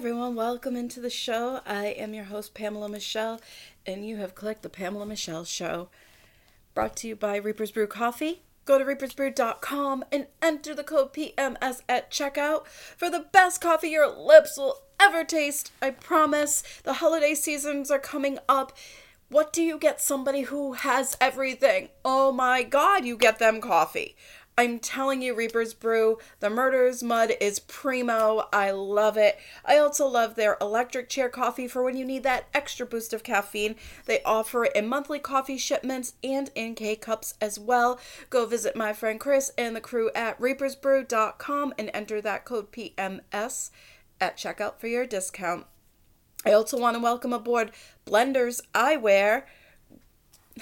everyone, welcome into the show. I am your host, Pamela Michelle, and you have clicked the Pamela Michelle Show. Brought to you by Reaper's Brew Coffee. Go to reapersbrew.com and enter the code PMS at checkout for the best coffee your lips will ever taste. I promise. The holiday seasons are coming up. What do you get somebody who has everything? Oh my god, you get them coffee. I'm telling you, Reaper's Brew, the Murder's Mud is primo. I love it. I also love their electric chair coffee for when you need that extra boost of caffeine. They offer it in monthly coffee shipments and in K cups as well. Go visit my friend Chris and the crew at reapersbrew.com and enter that code PMS at checkout for your discount. I also want to welcome aboard Blenders Eyewear.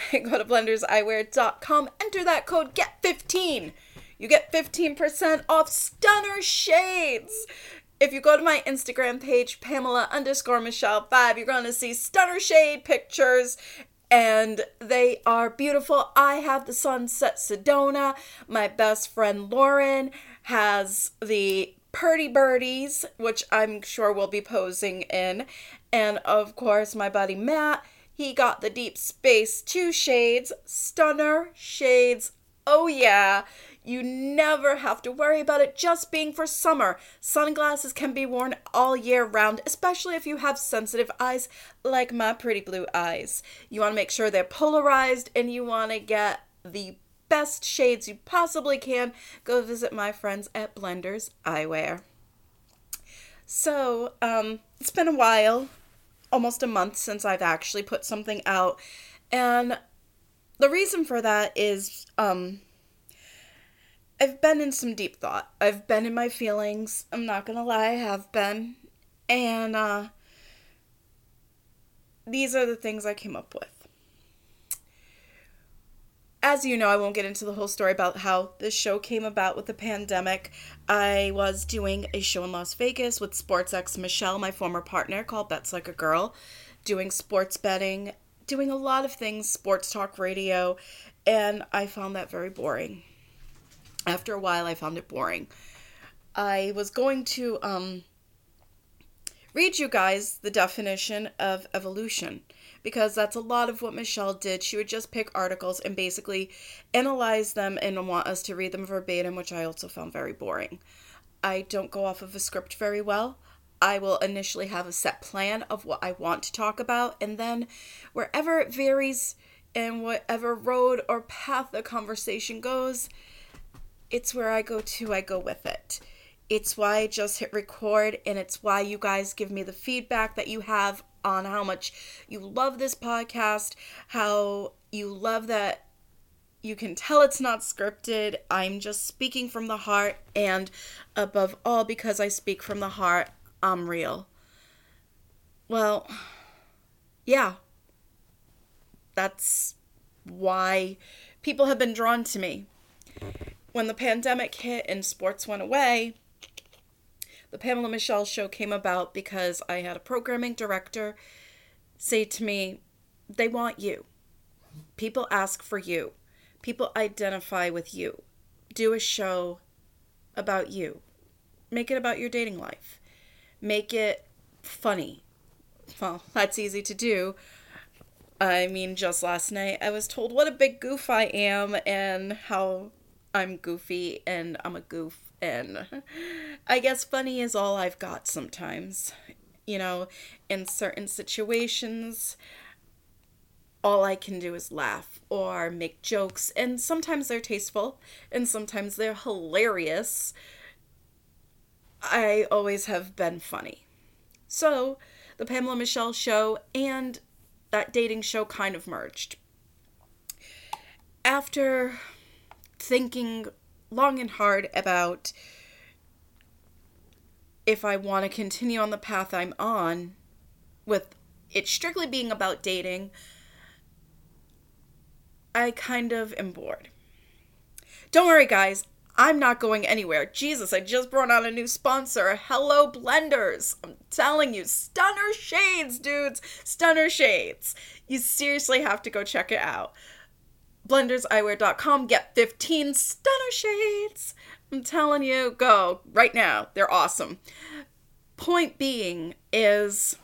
Go to blenderseyewear.com, enter that code GET15 you get 15% off Stunner Shades. If you go to my Instagram page, Pamela underscore Michelle 5, you're going to see Stunner Shade pictures and they are beautiful. I have the Sunset Sedona. My best friend Lauren has the Purdy Birdies, which I'm sure we'll be posing in. And of course, my buddy Matt, he got the Deep Space 2 shades, Stunner Shades. Oh, yeah. You never have to worry about it just being for summer. Sunglasses can be worn all year round, especially if you have sensitive eyes like my pretty blue eyes. You want to make sure they're polarized and you want to get the best shades you possibly can. Go visit my friends at Blenders Eyewear. So, um, it's been a while, almost a month since I've actually put something out. And the reason for that is um I've been in some deep thought. I've been in my feelings. I'm not gonna lie, I have been. And uh, these are the things I came up with. As you know, I won't get into the whole story about how this show came about with the pandemic. I was doing a show in Las Vegas with SportsX Michelle, my former partner, called Bets Like a Girl, doing sports betting, doing a lot of things, sports talk radio, and I found that very boring after a while, I found it boring. I was going to um, read you guys the definition of evolution because that's a lot of what Michelle did. She would just pick articles and basically analyze them and want us to read them verbatim, which I also found very boring. I don't go off of a script very well. I will initially have a set plan of what I want to talk about, and then wherever it varies and whatever road or path the conversation goes, it's where I go to, I go with it. It's why I just hit record, and it's why you guys give me the feedback that you have on how much you love this podcast, how you love that you can tell it's not scripted. I'm just speaking from the heart, and above all, because I speak from the heart, I'm real. Well, yeah. That's why people have been drawn to me when the pandemic hit and sports went away, the Pamela Michelle show came about because I had a programming director say to me, they want you. People ask for you. People identify with you. Do a show about you. Make it about your dating life. Make it funny. Well, that's easy to do. I mean, just last night I was told what a big goof I am and how I'm goofy and I'm a goof and I guess funny is all I've got sometimes. You know, in certain situations, all I can do is laugh or make jokes, and sometimes they're tasteful and sometimes they're hilarious. I always have been funny. So, the Pamela Michelle show and that dating show kind of merged. After thinking long and hard about if I want to continue on the path I'm on with it strictly being about dating, I kind of am bored. Don't worry, guys. I'm not going anywhere. Jesus, I just brought on a new sponsor. Hello, Blenders. I'm telling you, stunner shades, dudes. Stunner shades. You seriously have to go check it out blenderseyewear.com. Get 15 stunner shades. I'm telling you, go right now. They're awesome. point being is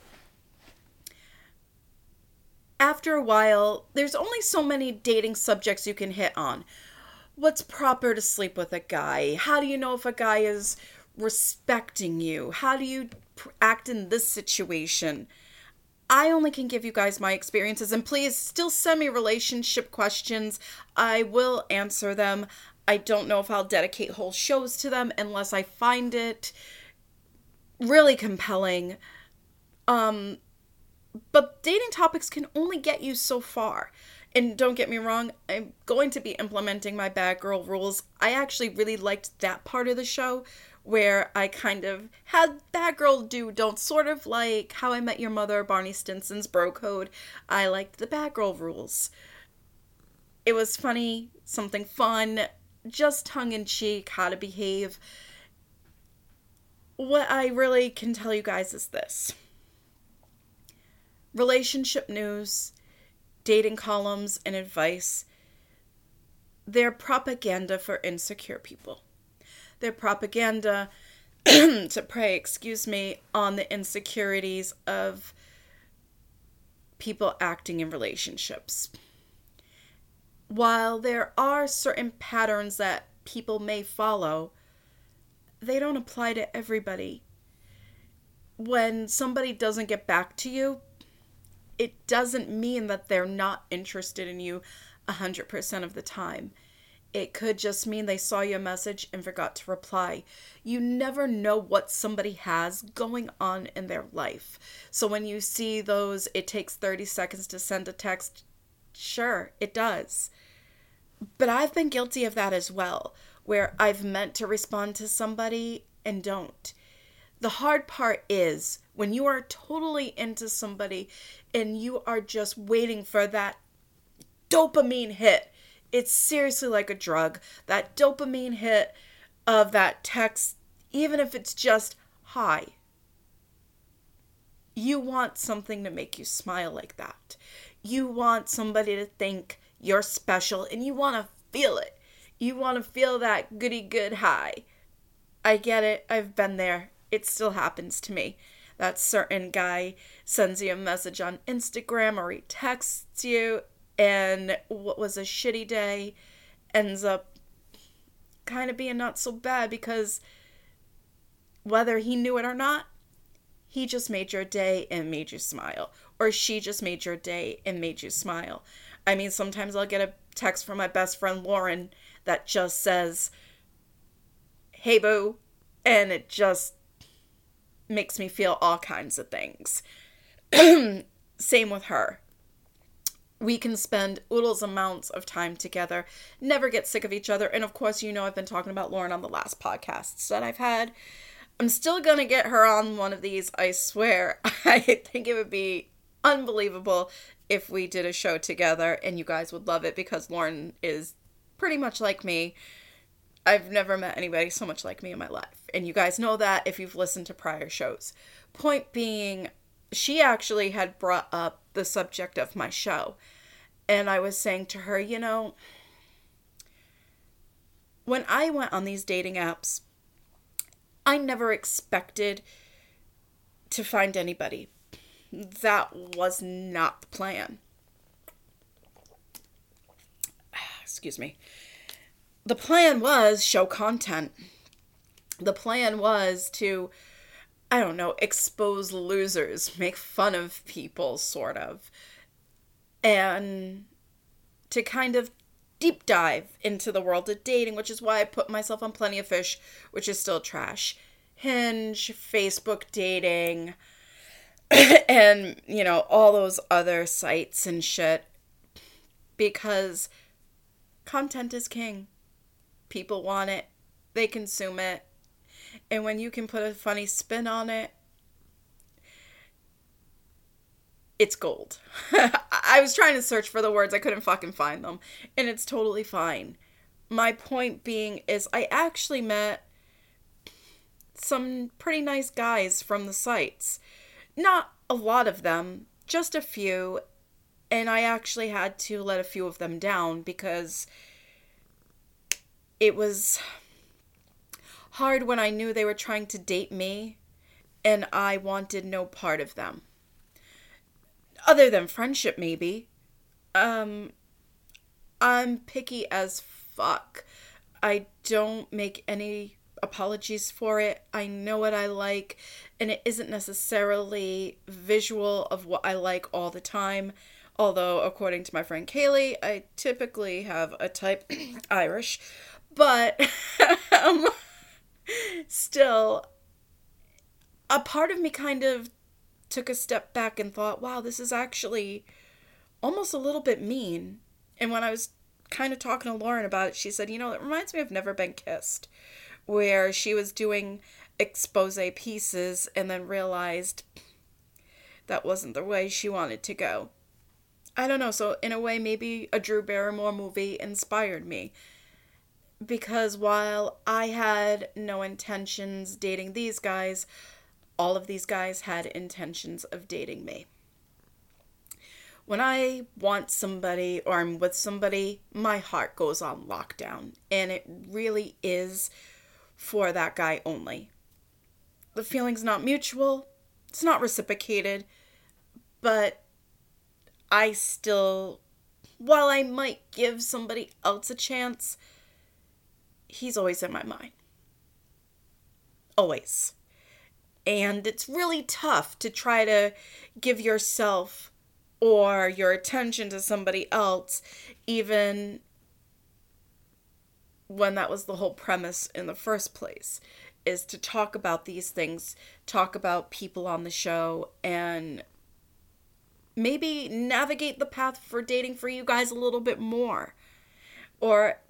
after a while, there's only so many dating subjects you can hit on. What's proper to sleep with a guy? How do you know if a guy is respecting you? How do you act in this situation? I only can give you guys my experiences, and please still send me relationship questions. I will answer them. I don't know if I'll dedicate whole shows to them unless I find it really compelling. Um, but dating topics can only get you so far. And don't get me wrong, I'm going to be implementing my bad girl rules. I actually really liked that part of the show where I kind of had bad girl do don't sort of like how I met your mother, Barney Stinson's bro code. I liked the bad girl rules. It was funny, something fun, just tongue in cheek, how to behave. What I really can tell you guys is this relationship news, dating columns, and advice, they're propaganda for insecure people. They're propaganda to prey, excuse me, on the insecurities of people acting in relationships. While there are certain patterns that people may follow, they don't apply to everybody. When somebody doesn't get back to you, it doesn't mean that they're not interested in you 100% of the time. It could just mean they saw your message and forgot to reply. You never know what somebody has going on in their life. So when you see those, it takes 30 seconds to send a text, sure, it does. But I've been guilty of that as well, where I've meant to respond to somebody and don't. The hard part is when you are totally into somebody and you are just waiting for that dopamine hit. It's seriously like a drug. That dopamine hit of that text, even if it's just hi. You want something to make you smile like that. You want somebody to think you're special and you want to feel it. You want to feel that goody good high. I get it. I've been there. It still happens to me. That certain guy sends you a message on Instagram or he texts you, and what was a shitty day ends up kind of being not so bad because whether he knew it or not, he just made your day and made you smile. Or she just made your day and made you smile. I mean, sometimes I'll get a text from my best friend Lauren that just says, Hey, boo. And it just makes me feel all kinds of things. Same with her. We can spend oodles amounts of time together, never get sick of each other. And of course, you know, I've been talking about Lauren on the last podcasts that I've had. I'm still going to get her on one of these, I swear. I think it would be unbelievable if we did a show together and you guys would love it because Lauren is pretty much like me. I've never met anybody so much like me in my life. And you guys know that if you've listened to prior shows. Point being, she actually had brought up the subject of my show. And I was saying to her, you know, when I went on these dating apps, I never expected to find anybody. That was not the plan. Excuse me the plan was show content. The plan was to, I don't know, expose losers, make fun of people, sort of, and to kind of deep dive into the world of dating, which is why I put myself on Plenty of Fish, which is still trash, Hinge, Facebook dating, and, you know, all those other sites and shit. Because content is king People want it, they consume it. And when you can put a funny spin on it, it's gold. I was trying to search for the words, I couldn't fucking find them. And it's totally fine. My point being is, I actually met some pretty nice guys from the sites. Not a lot of them, just a few. And I actually had to let a few of them down because it was hard when I knew they were trying to date me and I wanted no part of them. Other than friendship, maybe. Um, I'm picky as fuck. I don't make any apologies for it. I know what I like, and it isn't necessarily visual of what I like all the time. Although, according to my friend Kaylee, I typically have a type Irish, but um, still, a part of me kind of took a step back and thought, wow, this is actually almost a little bit mean. And when I was kind of talking to Lauren about it, she said, you know, it reminds me of Never Been Kissed, where she was doing expose pieces and then realized that wasn't the way she wanted to go. I don't know, so in a way, maybe a Drew Barrymore movie inspired me. Because while I had no intentions dating these guys, all of these guys had intentions of dating me. When I want somebody or I'm with somebody, my heart goes on lockdown. And it really is for that guy only. The feeling's not mutual, it's not reciprocated, but I still, while I might give somebody else a chance, he's always in my mind. Always. And it's really tough to try to give yourself or your attention to somebody else, even when that was the whole premise in the first place, is to talk about these things, talk about people on the show, and maybe navigate the path for dating for you guys a little bit more. Or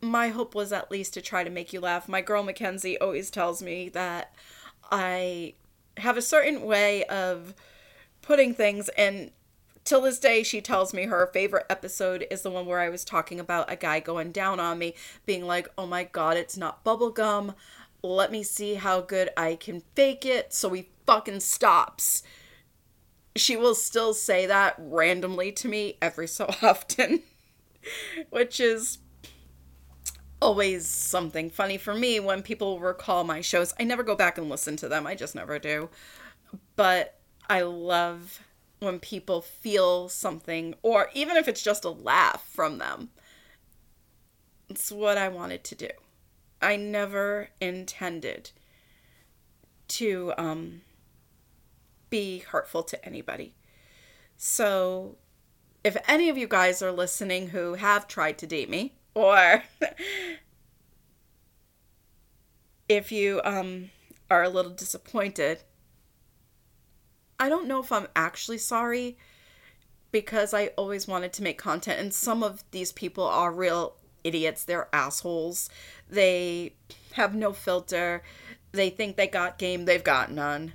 my hope was at least to try to make you laugh. My girl Mackenzie always tells me that I have a certain way of putting things and till this day she tells me her favorite episode is the one where I was talking about a guy going down on me being like, "Oh my god, it's not bubblegum. Let me see how good I can fake it." So he fucking stops. She will still say that randomly to me every so often, which is always something funny for me when people recall my shows. I never go back and listen to them. I just never do. But I love when people feel something or even if it's just a laugh from them. It's what I wanted to do. I never intended to um be hurtful to anybody. So if any of you guys are listening who have tried to date me or if you um are a little disappointed I don't know if I'm actually sorry because I always wanted to make content and some of these people are real idiots. They're assholes. They have no filter. They think they got game. They've got none.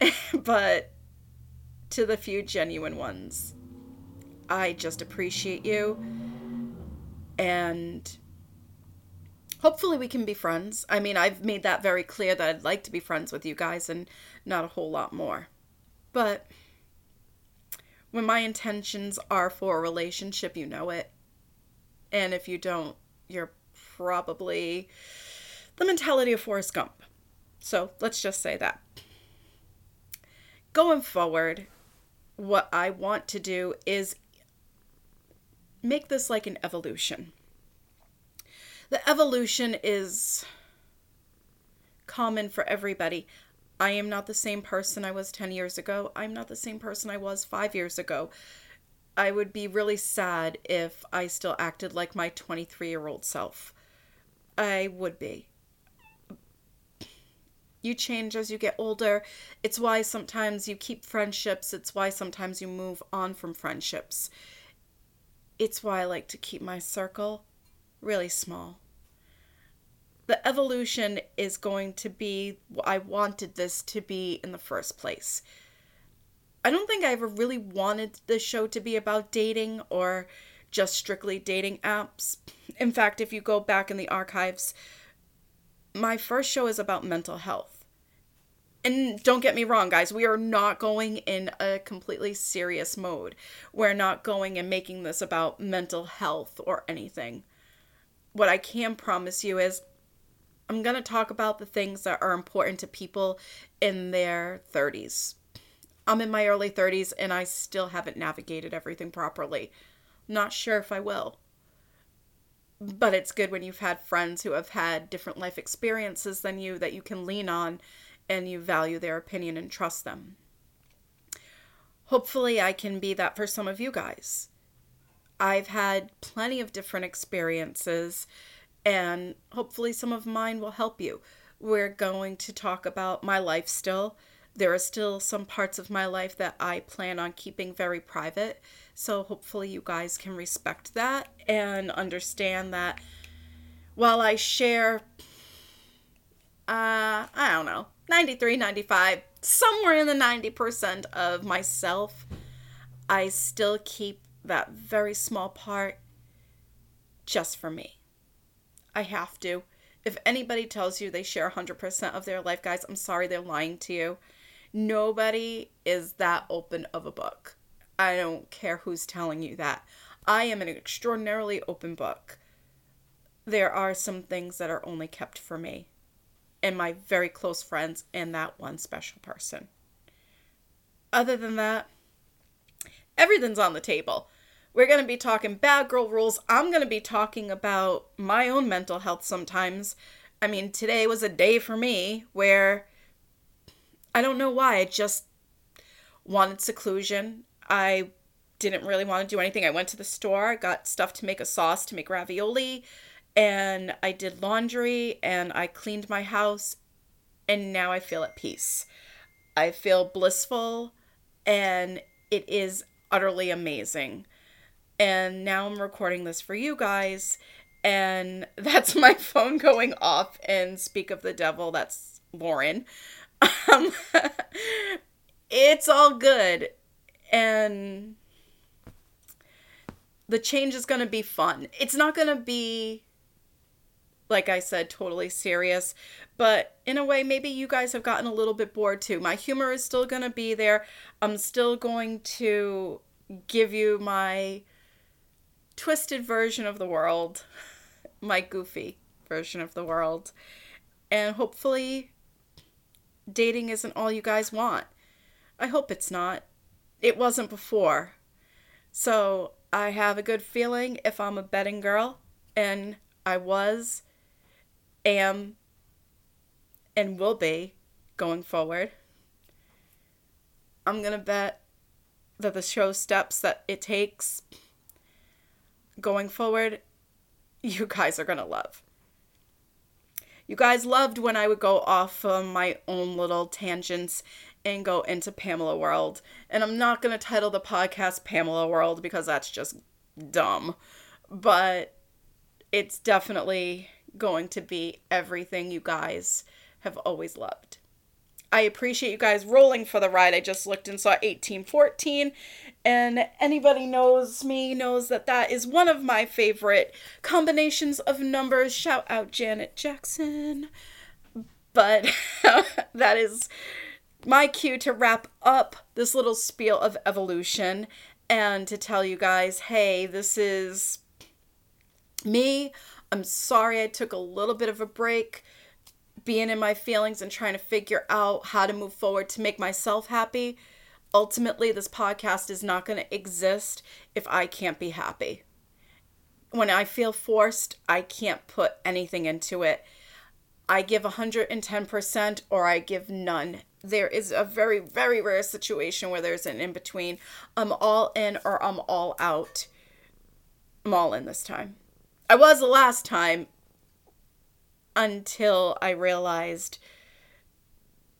But to the few genuine ones I just appreciate you and hopefully we can be friends. I mean, I've made that very clear that I'd like to be friends with you guys and not a whole lot more. But when my intentions are for a relationship, you know it. And if you don't, you're probably the mentality of Forrest Gump. So let's just say that. Going forward, what I want to do is make this like an evolution. The evolution is common for everybody. I am not the same person I was 10 years ago. I'm not the same person I was five years ago. I would be really sad if I still acted like my 23 year old self. I would be. You change as you get older. It's why sometimes you keep friendships. It's why sometimes you move on from friendships it's why I like to keep my circle really small. The evolution is going to be I wanted this to be in the first place. I don't think I ever really wanted the show to be about dating or just strictly dating apps. In fact, if you go back in the archives, my first show is about mental health and don't get me wrong, guys, we are not going in a completely serious mode. We're not going and making this about mental health or anything. What I can promise you is I'm going to talk about the things that are important to people in their 30s. I'm in my early 30s and I still haven't navigated everything properly. Not sure if I will. But it's good when you've had friends who have had different life experiences than you that you can lean on and you value their opinion and trust them. Hopefully, I can be that for some of you guys. I've had plenty of different experiences, and hopefully, some of mine will help you. We're going to talk about my life still. There are still some parts of my life that I plan on keeping very private. So, hopefully, you guys can respect that and understand that while I share, uh, I don't know, 93, 95, somewhere in the 90% of myself, I still keep that very small part just for me. I have to. If anybody tells you they share 100% of their life, guys, I'm sorry they're lying to you. Nobody is that open of a book. I don't care who's telling you that. I am an extraordinarily open book. There are some things that are only kept for me and my very close friends and that one special person. Other than that, everything's on the table. We're going to be talking bad girl rules. I'm going to be talking about my own mental health sometimes. I mean, today was a day for me where I don't know why. I just wanted seclusion. I didn't really want to do anything. I went to the store, got stuff to make a sauce to make ravioli, and I did laundry and I cleaned my house, and now I feel at peace. I feel blissful, and it is utterly amazing. And now I'm recording this for you guys, and that's my phone going off. And speak of the devil, that's Lauren. Um, it's all good, and the change is going to be fun. It's not going to be like I said, totally serious. But in a way, maybe you guys have gotten a little bit bored too. My humor is still going to be there. I'm still going to give you my twisted version of the world, my goofy version of the world. And hopefully, dating isn't all you guys want. I hope it's not. It wasn't before. So I have a good feeling if I'm a betting girl, and I was am and will be going forward. I'm going to bet that the show steps that it takes going forward, you guys are going to love. You guys loved when I would go off on my own little tangents and go into Pamela World. And I'm not going to title the podcast Pamela World because that's just dumb. But it's definitely going to be everything you guys have always loved. I appreciate you guys rolling for the ride. I just looked and saw 1814, and anybody knows me knows that that is one of my favorite combinations of numbers. Shout out Janet Jackson. But that is my cue to wrap up this little spiel of evolution and to tell you guys hey, this is me I'm sorry I took a little bit of a break being in my feelings and trying to figure out how to move forward to make myself happy. Ultimately, this podcast is not going to exist if I can't be happy. When I feel forced, I can't put anything into it. I give 110% or I give none. There is a very, very rare situation where there's an in between. I'm all in or I'm all out. I'm all in this time. I was the last time until I realized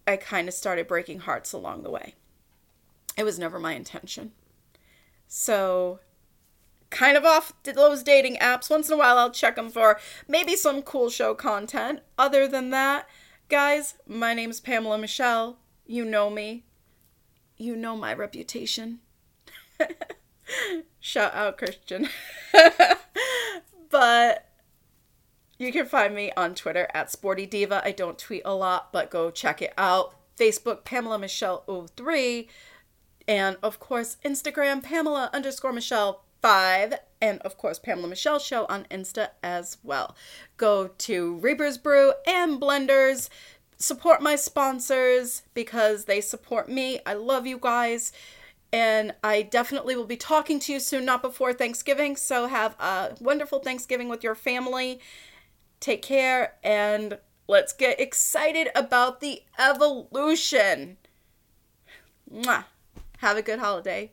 I kind of started breaking hearts along the way. It was never my intention. So, kind of off those dating apps. Once in a while, I'll check them for maybe some cool show content. Other than that, guys, my name's Pamela Michelle. You know me. You know my reputation. Shout out, Christian. but you can find me on Twitter at Sporty Diva. I don't tweet a lot, but go check it out. Facebook, Pamela Michelle 03. And of course, Instagram, Pamela underscore Michelle five, and of course Pamela Michelle Show on Insta as well. Go to Reaper's Brew and Blenders. Support my sponsors because they support me. I love you guys. And I definitely will be talking to you soon, not before Thanksgiving. So have a wonderful Thanksgiving with your family. Take care and let's get excited about the evolution. Mwah. Have a good holiday.